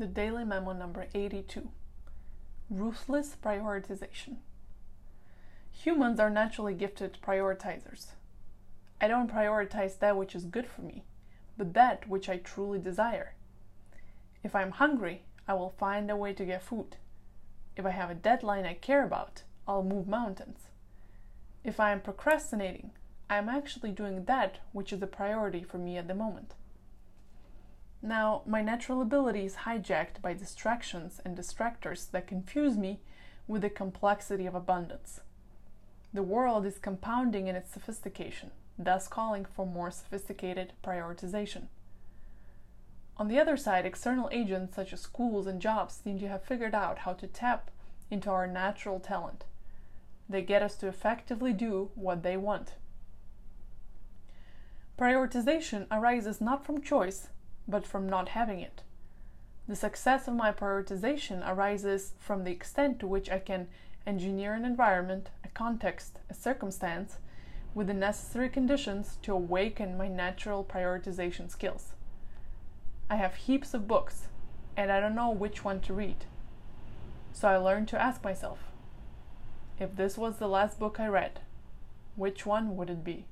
The Daily Memo number 82 Ruthless Prioritization. Humans are naturally gifted prioritizers. I don't prioritize that which is good for me, but that which I truly desire. If I'm hungry, I will find a way to get food. If I have a deadline I care about, I'll move mountains. If I am procrastinating, I am actually doing that which is a priority for me at the moment. Now, my natural ability is hijacked by distractions and distractors that confuse me with the complexity of abundance. The world is compounding in its sophistication, thus calling for more sophisticated prioritization. On the other side, external agents such as schools and jobs seem to have figured out how to tap into our natural talent. They get us to effectively do what they want. Prioritization arises not from choice, but from not having it. The success of my prioritization arises from the extent to which I can engineer an environment, a context, a circumstance with the necessary conditions to awaken my natural prioritization skills. I have heaps of books, and I don't know which one to read. So I learned to ask myself if this was the last book I read, which one would it be?